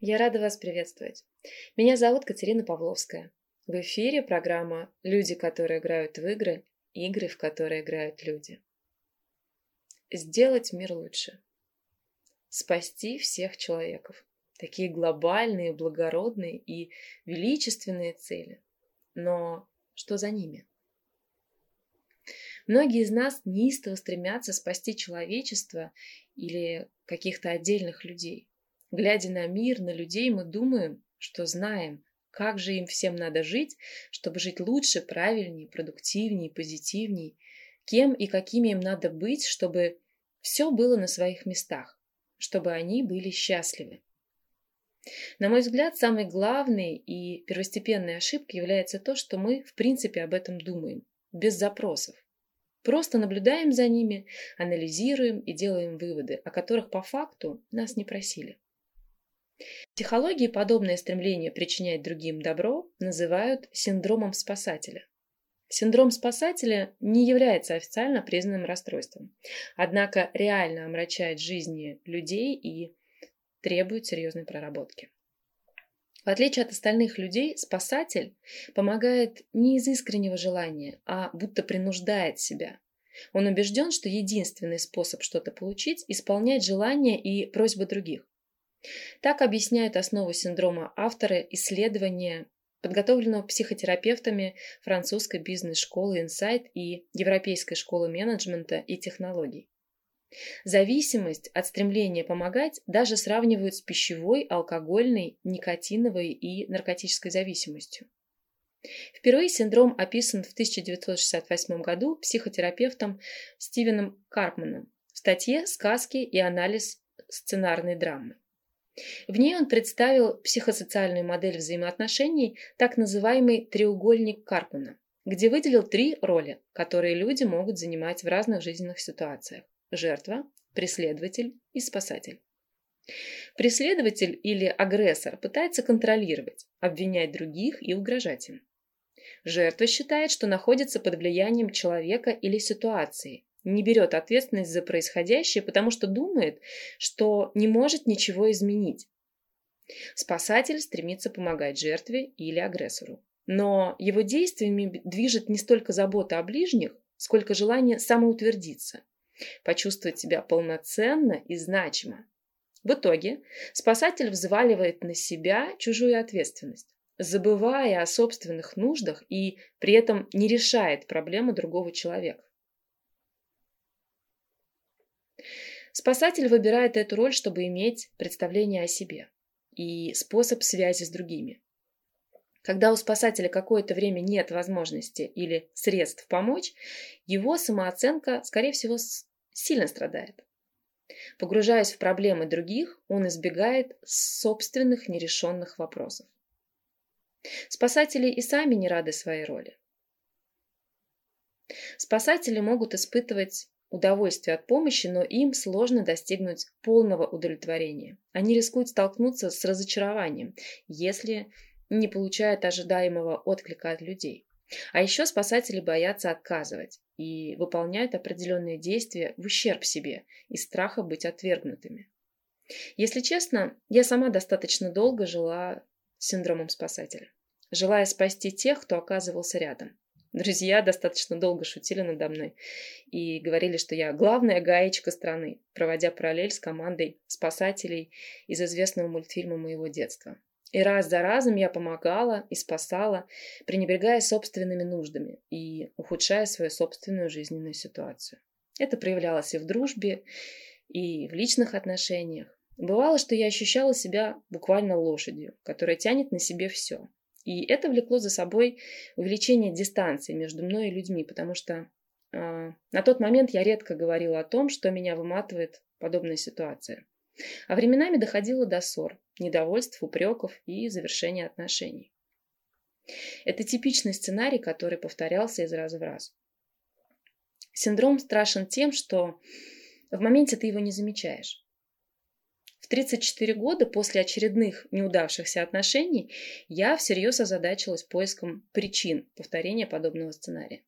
Я рада вас приветствовать. Меня зовут Катерина Павловская. В эфире программа «Люди, которые играют в игры, игры, в которые играют люди». Сделать мир лучше. Спасти всех человеков. Такие глобальные, благородные и величественные цели. Но что за ними? Многие из нас неистово стремятся спасти человечество или каких-то отдельных людей. Глядя на мир, на людей, мы думаем, что знаем, как же им всем надо жить, чтобы жить лучше, правильнее, продуктивнее, позитивнее, кем и какими им надо быть, чтобы все было на своих местах, чтобы они были счастливы. На мой взгляд, самой главной и первостепенной ошибкой является то, что мы в принципе об этом думаем, без запросов. Просто наблюдаем за ними, анализируем и делаем выводы, о которых по факту нас не просили. В психологии подобное стремление причинять другим добро называют синдромом спасателя. Синдром спасателя не является официально признанным расстройством, однако реально омрачает жизни людей и требует серьезной проработки. В отличие от остальных людей, спасатель помогает не из искреннего желания, а будто принуждает себя. Он убежден, что единственный способ что-то получить – исполнять желания и просьбы других. Так объясняют основу синдрома авторы исследования, подготовленного психотерапевтами французской бизнес-школы Insight и Европейской школы менеджмента и технологий. Зависимость от стремления помогать даже сравнивают с пищевой, алкогольной, никотиновой и наркотической зависимостью. Впервые синдром описан в 1968 году психотерапевтом Стивеном Карпманом в статье «Сказки и анализ сценарной драмы». В ней он представил психосоциальную модель взаимоотношений, так называемый треугольник Карпмана, где выделил три роли, которые люди могут занимать в разных жизненных ситуациях – жертва, преследователь и спасатель. Преследователь или агрессор пытается контролировать, обвинять других и угрожать им. Жертва считает, что находится под влиянием человека или ситуации не берет ответственность за происходящее, потому что думает, что не может ничего изменить. Спасатель стремится помогать жертве или агрессору. Но его действиями движет не столько забота о ближних, сколько желание самоутвердиться, почувствовать себя полноценно и значимо. В итоге спасатель взваливает на себя чужую ответственность, забывая о собственных нуждах и при этом не решает проблему другого человека. Спасатель выбирает эту роль, чтобы иметь представление о себе и способ связи с другими. Когда у спасателя какое-то время нет возможности или средств помочь, его самооценка, скорее всего, сильно страдает. Погружаясь в проблемы других, он избегает собственных нерешенных вопросов. Спасатели и сами не рады своей роли. Спасатели могут испытывать удовольствие от помощи, но им сложно достигнуть полного удовлетворения. Они рискуют столкнуться с разочарованием, если не получают ожидаемого отклика от людей. А еще спасатели боятся отказывать и выполняют определенные действия в ущерб себе из страха быть отвергнутыми. Если честно, я сама достаточно долго жила с синдромом спасателя, желая спасти тех, кто оказывался рядом. Друзья достаточно долго шутили надо мной и говорили, что я главная гаечка страны, проводя параллель с командой спасателей из известного мультфильма моего детства. И раз за разом я помогала и спасала, пренебрегая собственными нуждами и ухудшая свою собственную жизненную ситуацию. Это проявлялось и в дружбе, и в личных отношениях. Бывало, что я ощущала себя буквально лошадью, которая тянет на себе все. И это влекло за собой увеличение дистанции между мной и людьми, потому что э, на тот момент я редко говорила о том, что меня выматывает подобная ситуация. А временами доходило до ссор, недовольств, упреков и завершения отношений. Это типичный сценарий, который повторялся из раза в раз. Синдром страшен тем, что в моменте ты его не замечаешь. В 34 года после очередных неудавшихся отношений я всерьез озадачилась поиском причин повторения подобного сценария.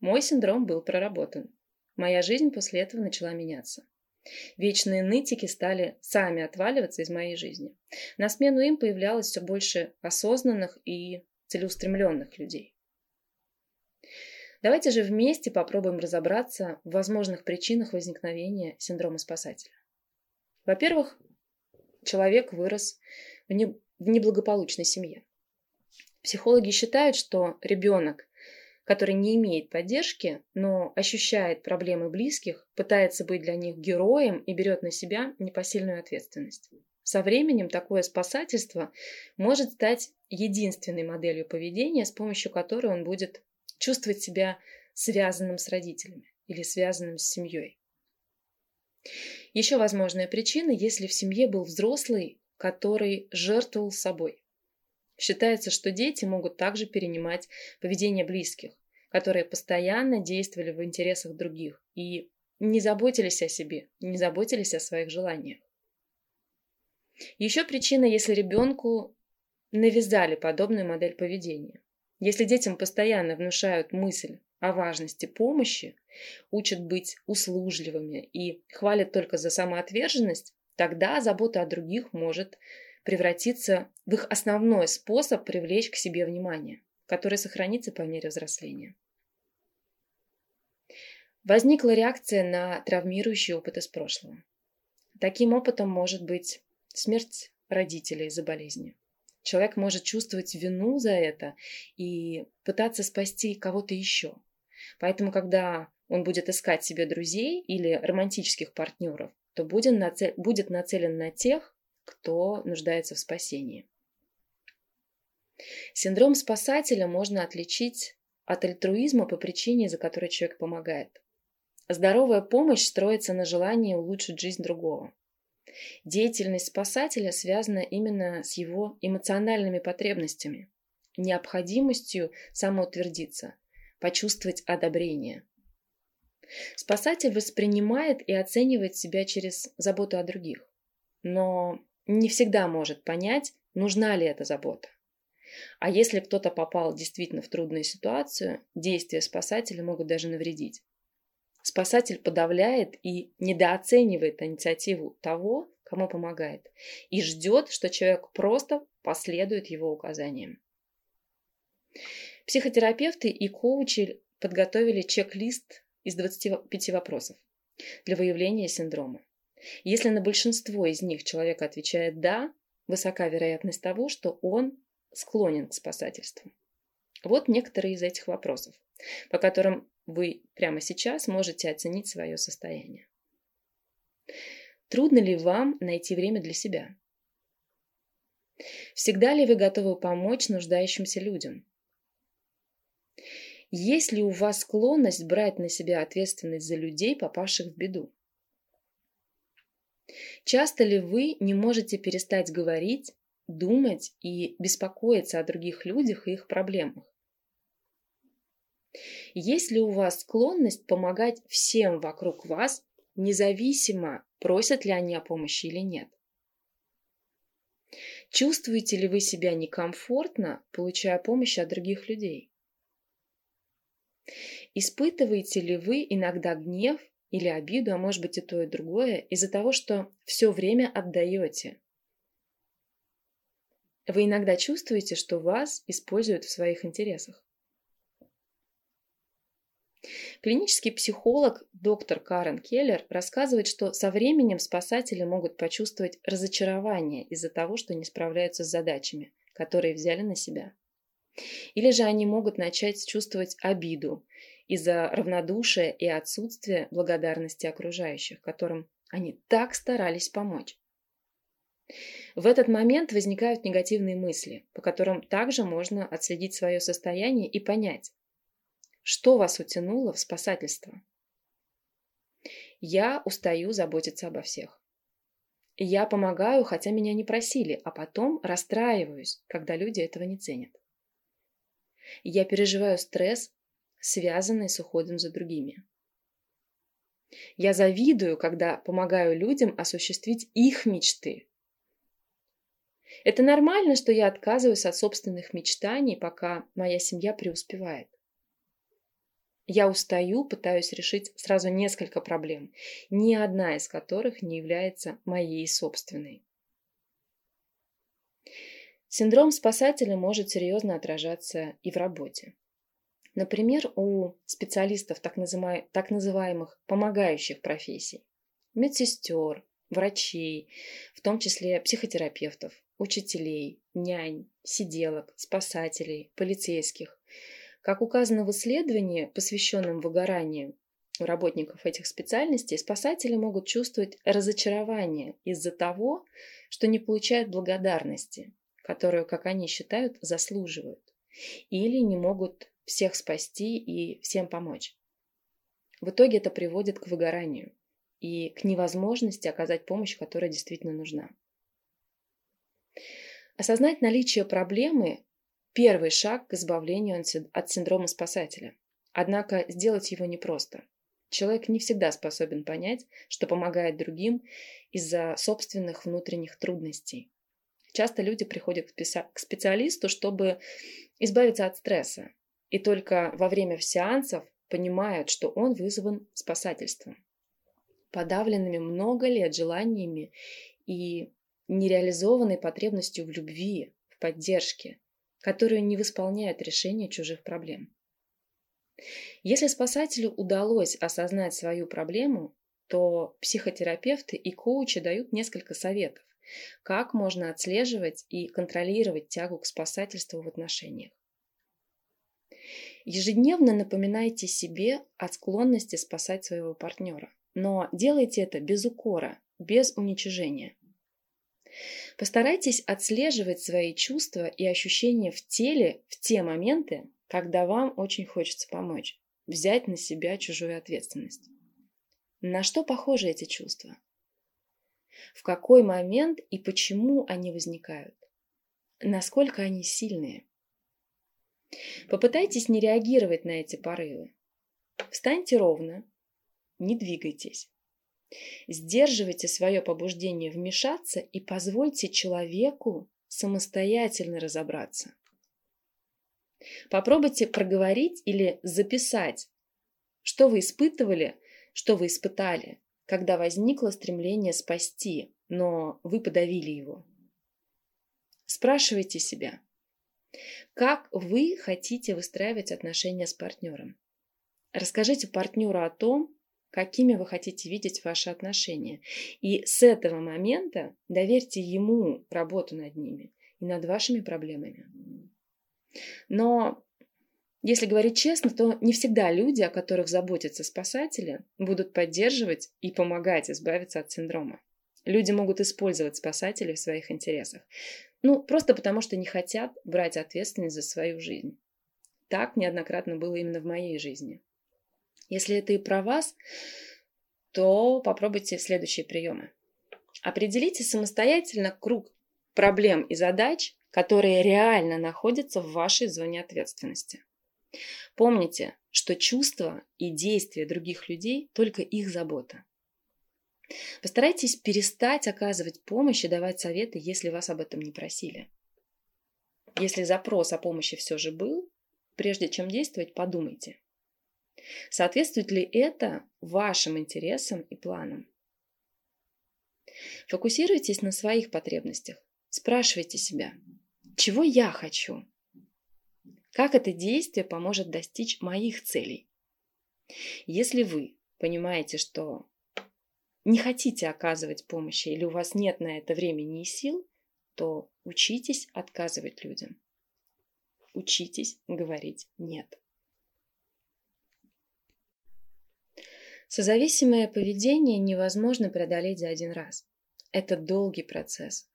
Мой синдром был проработан. Моя жизнь после этого начала меняться. Вечные нытики стали сами отваливаться из моей жизни. На смену им появлялось все больше осознанных и целеустремленных людей. Давайте же вместе попробуем разобраться в возможных причинах возникновения синдрома спасателя. Во-первых, человек вырос в, не, в неблагополучной семье. Психологи считают, что ребенок, который не имеет поддержки, но ощущает проблемы близких, пытается быть для них героем и берет на себя непосильную ответственность. Со временем такое спасательство может стать единственной моделью поведения, с помощью которой он будет чувствовать себя связанным с родителями или связанным с семьей. Еще возможная причина, если в семье был взрослый, который жертвовал собой. Считается, что дети могут также перенимать поведение близких, которые постоянно действовали в интересах других и не заботились о себе, не заботились о своих желаниях. Еще причина, если ребенку навязали подобную модель поведения. Если детям постоянно внушают мысль о важности помощи, учат быть услужливыми и хвалят только за самоотверженность, тогда забота о других может превратиться в их основной способ привлечь к себе внимание, который сохранится по мере взросления. Возникла реакция на травмирующий опыт из прошлого. Таким опытом может быть смерть родителей из-за болезни. Человек может чувствовать вину за это и пытаться спасти кого-то еще. Поэтому, когда он будет искать себе друзей или романтических партнеров, то будет нацелен на тех, кто нуждается в спасении. Синдром спасателя можно отличить от альтруизма по причине, из-за которой человек помогает. Здоровая помощь строится на желании улучшить жизнь другого. Деятельность спасателя связана именно с его эмоциональными потребностями, необходимостью самоутвердиться, почувствовать одобрение. Спасатель воспринимает и оценивает себя через заботу о других, но не всегда может понять, нужна ли эта забота. А если кто-то попал действительно в трудную ситуацию, действия спасателя могут даже навредить. Спасатель подавляет и недооценивает инициативу того, кому помогает, и ждет, что человек просто последует его указаниям. Психотерапевты и коучи подготовили чек-лист из 25 вопросов для выявления синдрома. Если на большинство из них человек отвечает «да», высока вероятность того, что он склонен к спасательству. Вот некоторые из этих вопросов, по которым вы прямо сейчас можете оценить свое состояние. Трудно ли вам найти время для себя? Всегда ли вы готовы помочь нуждающимся людям? Есть ли у вас склонность брать на себя ответственность за людей, попавших в беду? Часто ли вы не можете перестать говорить, думать и беспокоиться о других людях и их проблемах? Есть ли у вас склонность помогать всем вокруг вас, независимо, просят ли они о помощи или нет? Чувствуете ли вы себя некомфортно, получая помощь от других людей? Испытываете ли вы иногда гнев или обиду, а может быть и то, и другое, из-за того, что все время отдаете. Вы иногда чувствуете, что вас используют в своих интересах. Клинический психолог доктор Карен Келлер рассказывает, что со временем спасатели могут почувствовать разочарование из-за того, что не справляются с задачами, которые взяли на себя. Или же они могут начать чувствовать обиду из-за равнодушия и отсутствия благодарности окружающих, которым они так старались помочь. В этот момент возникают негативные мысли, по которым также можно отследить свое состояние и понять, что вас утянуло в спасательство. Я устаю заботиться обо всех. Я помогаю, хотя меня не просили, а потом расстраиваюсь, когда люди этого не ценят. Я переживаю стресс связанные с уходом за другими. Я завидую, когда помогаю людям осуществить их мечты. Это нормально, что я отказываюсь от собственных мечтаний, пока моя семья преуспевает. Я устаю, пытаюсь решить сразу несколько проблем, ни одна из которых не является моей собственной. Синдром спасателя может серьезно отражаться и в работе. Например, у специалистов так, называемых, так называемых помогающих профессий, медсестер, врачей, в том числе психотерапевтов, учителей, нянь, сиделок, спасателей, полицейских. Как указано в исследовании, посвященном выгоранию работников этих специальностей, спасатели могут чувствовать разочарование из-за того, что не получают благодарности, которую, как они считают, заслуживают, или не могут всех спасти и всем помочь. В итоге это приводит к выгоранию и к невозможности оказать помощь, которая действительно нужна. Осознать наличие проблемы – первый шаг к избавлению от синдрома спасателя. Однако сделать его непросто. Человек не всегда способен понять, что помогает другим из-за собственных внутренних трудностей. Часто люди приходят к специалисту, чтобы избавиться от стресса, и только во время сеансов понимают, что он вызван спасательством. Подавленными много лет желаниями и нереализованной потребностью в любви, в поддержке, которую не восполняет решение чужих проблем. Если спасателю удалось осознать свою проблему, то психотерапевты и коучи дают несколько советов, как можно отслеживать и контролировать тягу к спасательству в отношениях. Ежедневно напоминайте себе о склонности спасать своего партнера, но делайте это без укора, без уничижения. Постарайтесь отслеживать свои чувства и ощущения в теле в те моменты, когда вам очень хочется помочь, взять на себя чужую ответственность. На что похожи эти чувства? В какой момент и почему они возникают, насколько они сильные. Попытайтесь не реагировать на эти порывы. Встаньте ровно, не двигайтесь. Сдерживайте свое побуждение вмешаться и позвольте человеку самостоятельно разобраться. Попробуйте проговорить или записать, что вы испытывали, что вы испытали, когда возникло стремление спасти, но вы подавили его. Спрашивайте себя, как вы хотите выстраивать отношения с партнером? Расскажите партнеру о том, какими вы хотите видеть ваши отношения. И с этого момента доверьте ему работу над ними и над вашими проблемами. Но если говорить честно, то не всегда люди, о которых заботятся спасатели, будут поддерживать и помогать избавиться от синдрома. Люди могут использовать спасателей в своих интересах. Ну, просто потому что не хотят брать ответственность за свою жизнь. Так неоднократно было именно в моей жизни. Если это и про вас, то попробуйте следующие приемы. Определите самостоятельно круг проблем и задач, которые реально находятся в вашей зоне ответственности. Помните, что чувства и действия других людей – только их забота. Постарайтесь перестать оказывать помощь и давать советы, если вас об этом не просили. Если запрос о помощи все же был, прежде чем действовать, подумайте. Соответствует ли это вашим интересам и планам? Фокусируйтесь на своих потребностях. Спрашивайте себя, чего я хочу? Как это действие поможет достичь моих целей? Если вы понимаете, что не хотите оказывать помощи или у вас нет на это времени и сил, то учитесь отказывать людям. Учитесь говорить «нет». Созависимое поведение невозможно преодолеть за один раз. Это долгий процесс.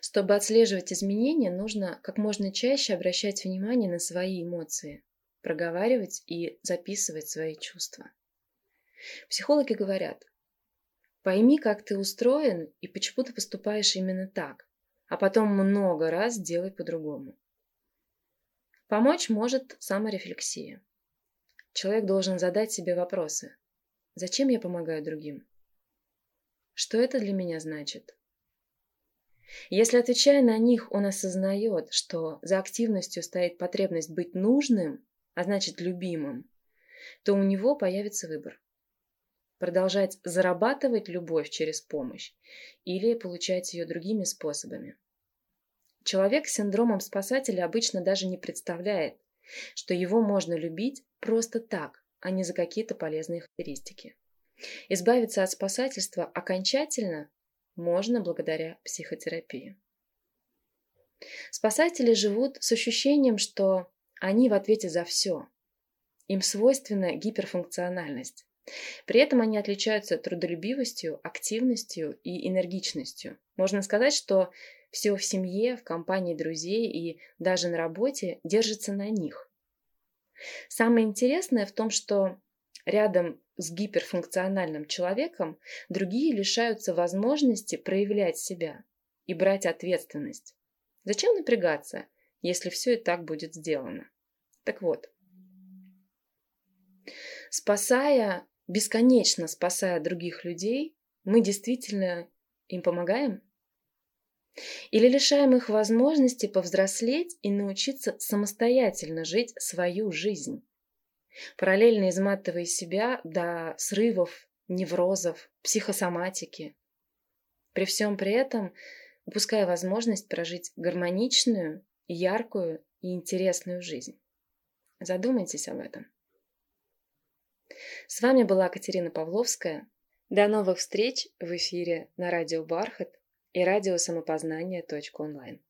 Чтобы отслеживать изменения, нужно как можно чаще обращать внимание на свои эмоции, проговаривать и записывать свои чувства. Психологи говорят, пойми, как ты устроен и почему ты поступаешь именно так, а потом много раз делай по-другому. Помочь может саморефлексия. Человек должен задать себе вопросы. Зачем я помогаю другим? Что это для меня значит? Если, отвечая на них, он осознает, что за активностью стоит потребность быть нужным, а значит любимым, то у него появится выбор. Продолжать зарабатывать любовь через помощь или получать ее другими способами. Человек с синдромом спасателя обычно даже не представляет, что его можно любить просто так, а не за какие-то полезные характеристики. Избавиться от спасательства окончательно можно благодаря психотерапии. Спасатели живут с ощущением, что они в ответе за все. Им свойственна гиперфункциональность. При этом они отличаются трудолюбивостью, активностью и энергичностью. Можно сказать, что все в семье, в компании друзей и даже на работе держится на них. Самое интересное в том, что рядом с гиперфункциональным человеком другие лишаются возможности проявлять себя и брать ответственность. Зачем напрягаться, если все и так будет сделано? Так вот, спасая, бесконечно спасая других людей, мы действительно им помогаем? Или лишаем их возможности повзрослеть и научиться самостоятельно жить свою жизнь? Параллельно изматывая себя до срывов, неврозов, психосоматики. При всем при этом упуская возможность прожить гармоничную, яркую и интересную жизнь. Задумайтесь об этом. С вами была Катерина Павловская. До новых встреч в эфире на радио Бархат и радио самопознание.онлайн.